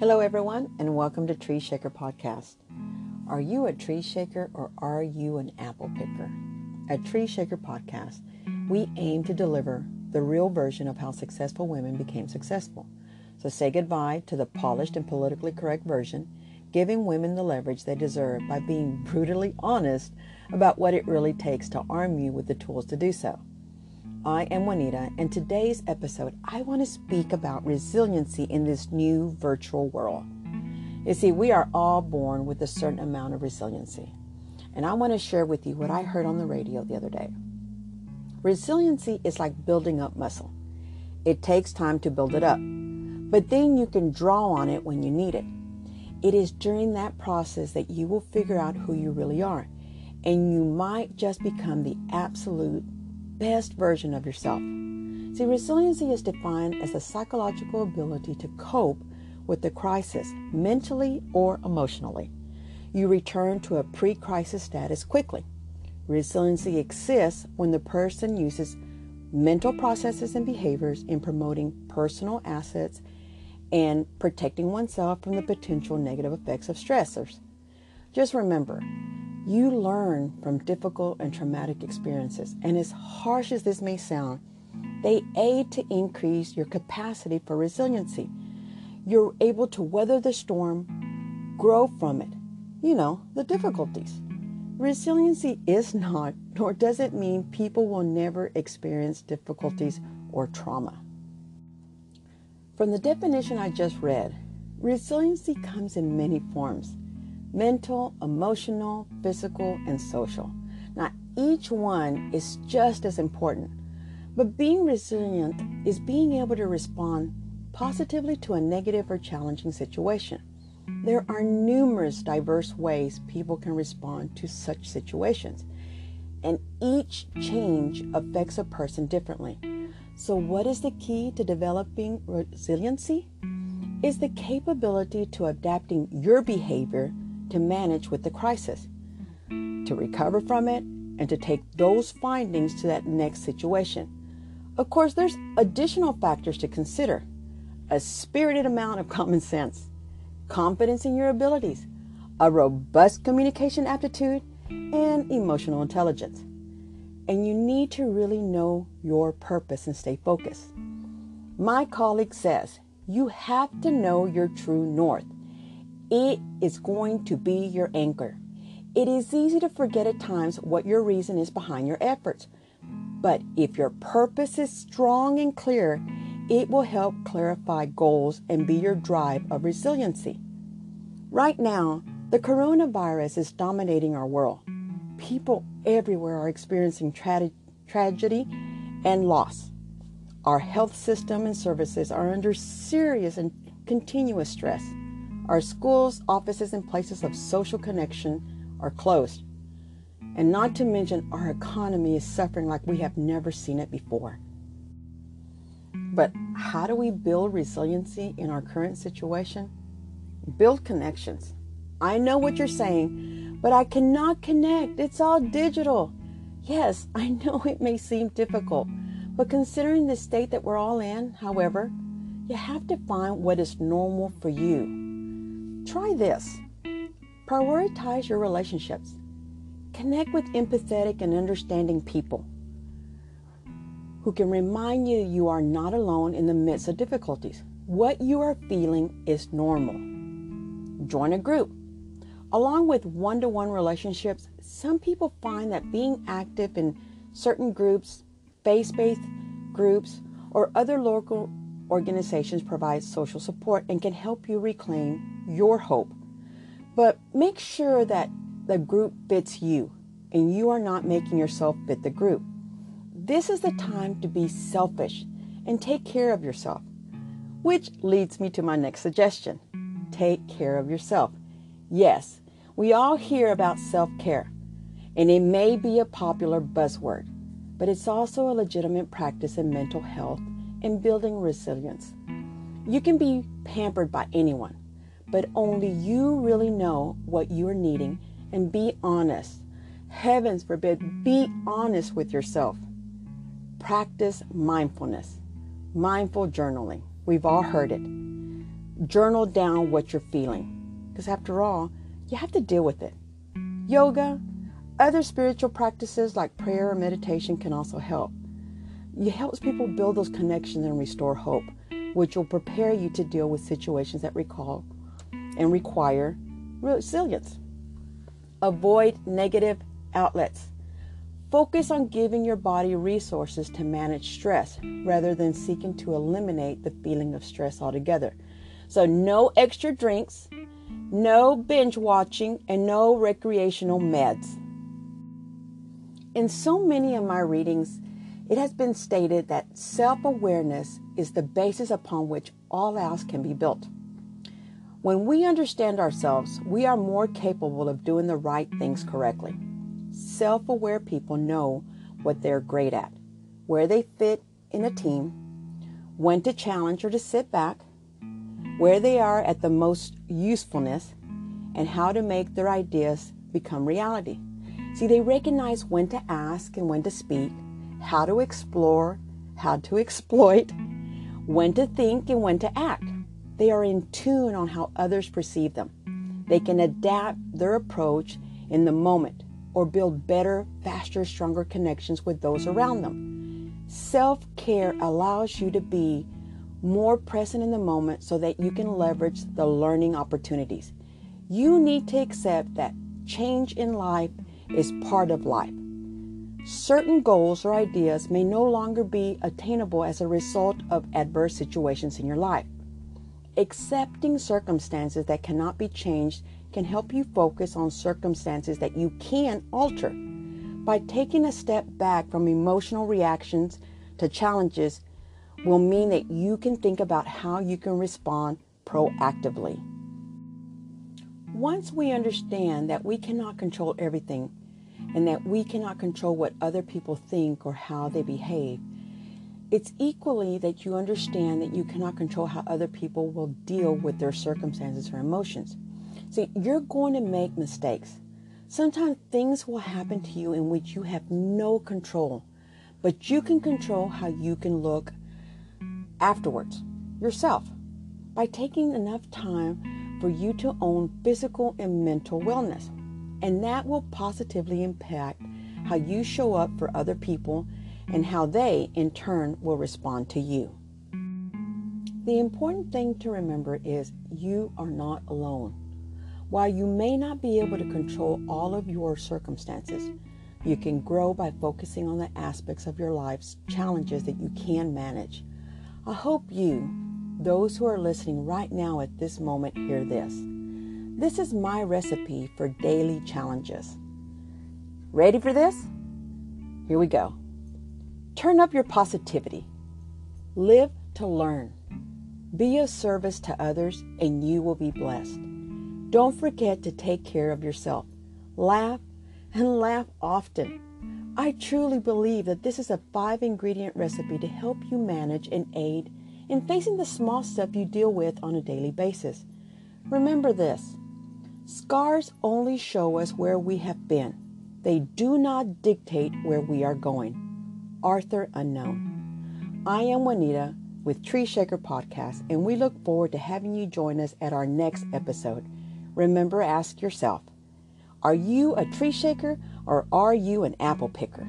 Hello, everyone, and welcome to Tree Shaker Podcast. Are you a tree shaker or are you an apple picker? At Tree Shaker Podcast, we aim to deliver the real version of how successful women became successful. So say goodbye to the polished and politically correct version, giving women the leverage they deserve by being brutally honest about what it really takes to arm you with the tools to do so. I am Juanita, and today's episode, I want to speak about resiliency in this new virtual world. You see, we are all born with a certain amount of resiliency, and I want to share with you what I heard on the radio the other day. Resiliency is like building up muscle. It takes time to build it up, but then you can draw on it when you need it. It is during that process that you will figure out who you really are, and you might just become the absolute best version of yourself. See, resiliency is defined as the psychological ability to cope with the crisis mentally or emotionally. You return to a pre crisis status quickly. Resiliency exists when the person uses mental processes and behaviors in promoting personal assets and protecting oneself from the potential negative effects of stressors. Just remember, you learn from difficult and traumatic experiences, and as harsh as this may sound, they aid to increase your capacity for resiliency. You're able to weather the storm, grow from it, you know, the difficulties. Resiliency is not, nor does it mean people will never experience difficulties or trauma. From the definition I just read, resiliency comes in many forms mental, emotional, physical, and social. Now, each one is just as important, but being resilient is being able to respond positively to a negative or challenging situation. There are numerous diverse ways people can respond to such situations, and each change affects a person differently. So, what is the key to developing resiliency? Is the capability to adapting your behavior to manage with the crisis, to recover from it, and to take those findings to that next situation. Of course, there's additional factors to consider a spirited amount of common sense, confidence in your abilities, a robust communication aptitude, and emotional intelligence. And you need to really know your purpose and stay focused. My colleague says you have to know your true north. It is going to be your anchor. It is easy to forget at times what your reason is behind your efforts. But if your purpose is strong and clear, it will help clarify goals and be your drive of resiliency. Right now, the coronavirus is dominating our world. People everywhere are experiencing tra- tragedy and loss. Our health system and services are under serious and continuous stress. Our schools, offices, and places of social connection are closed. And not to mention, our economy is suffering like we have never seen it before. But how do we build resiliency in our current situation? Build connections. I know what you're saying, but I cannot connect. It's all digital. Yes, I know it may seem difficult, but considering the state that we're all in, however, you have to find what is normal for you. Try this prioritize your relationships, connect with empathetic and understanding people who can remind you you are not alone in the midst of difficulties. What you are feeling is normal. Join a group. Along with one to one relationships, some people find that being active in certain groups, faith based groups, or other local organizations provide social support and can help you reclaim your hope. But make sure that the group fits you and you are not making yourself fit the group. This is the time to be selfish and take care of yourself. Which leads me to my next suggestion take care of yourself. Yes, we all hear about self care, and it may be a popular buzzword, but it's also a legitimate practice in mental health and building resilience. You can be pampered by anyone, but only you really know what you are needing and be honest. Heavens forbid, be honest with yourself. Practice mindfulness, mindful journaling. We've all heard it. Journal down what you're feeling. Because after all, you have to deal with it. Yoga, other spiritual practices like prayer or meditation can also help. It helps people build those connections and restore hope, which will prepare you to deal with situations that recall and require resilience. Avoid negative outlets. Focus on giving your body resources to manage stress rather than seeking to eliminate the feeling of stress altogether. So, no extra drinks, no binge watching, and no recreational meds. In so many of my readings, it has been stated that self awareness is the basis upon which all else can be built. When we understand ourselves, we are more capable of doing the right things correctly. Self aware people know what they're great at, where they fit in a team, when to challenge or to sit back, where they are at the most usefulness, and how to make their ideas become reality. See, they recognize when to ask and when to speak, how to explore, how to exploit, when to think and when to act. They are in tune on how others perceive them. They can adapt their approach in the moment or build better, faster, stronger connections with those around them. Self care allows you to be more present in the moment so that you can leverage the learning opportunities. You need to accept that change in life is part of life. Certain goals or ideas may no longer be attainable as a result of adverse situations in your life. Accepting circumstances that cannot be changed can help you focus on circumstances that you can alter. By taking a step back from emotional reactions to challenges will mean that you can think about how you can respond proactively. Once we understand that we cannot control everything and that we cannot control what other people think or how they behave, it's equally that you understand that you cannot control how other people will deal with their circumstances or emotions. See, you're going to make mistakes. Sometimes things will happen to you in which you have no control, but you can control how you can look afterwards yourself by taking enough time for you to own physical and mental wellness. And that will positively impact how you show up for other people and how they, in turn, will respond to you. The important thing to remember is you are not alone. While you may not be able to control all of your circumstances, you can grow by focusing on the aspects of your life's challenges that you can manage. I hope you, those who are listening right now at this moment, hear this. This is my recipe for daily challenges. Ready for this? Here we go. Turn up your positivity. Live to learn. Be of service to others, and you will be blessed. Don't forget to take care of yourself. Laugh and laugh often. I truly believe that this is a five ingredient recipe to help you manage and aid in facing the small stuff you deal with on a daily basis. Remember this scars only show us where we have been, they do not dictate where we are going. Arthur Unknown. I am Juanita with Tree Shaker Podcast, and we look forward to having you join us at our next episode. Remember, ask yourself Are you a tree shaker or are you an apple picker?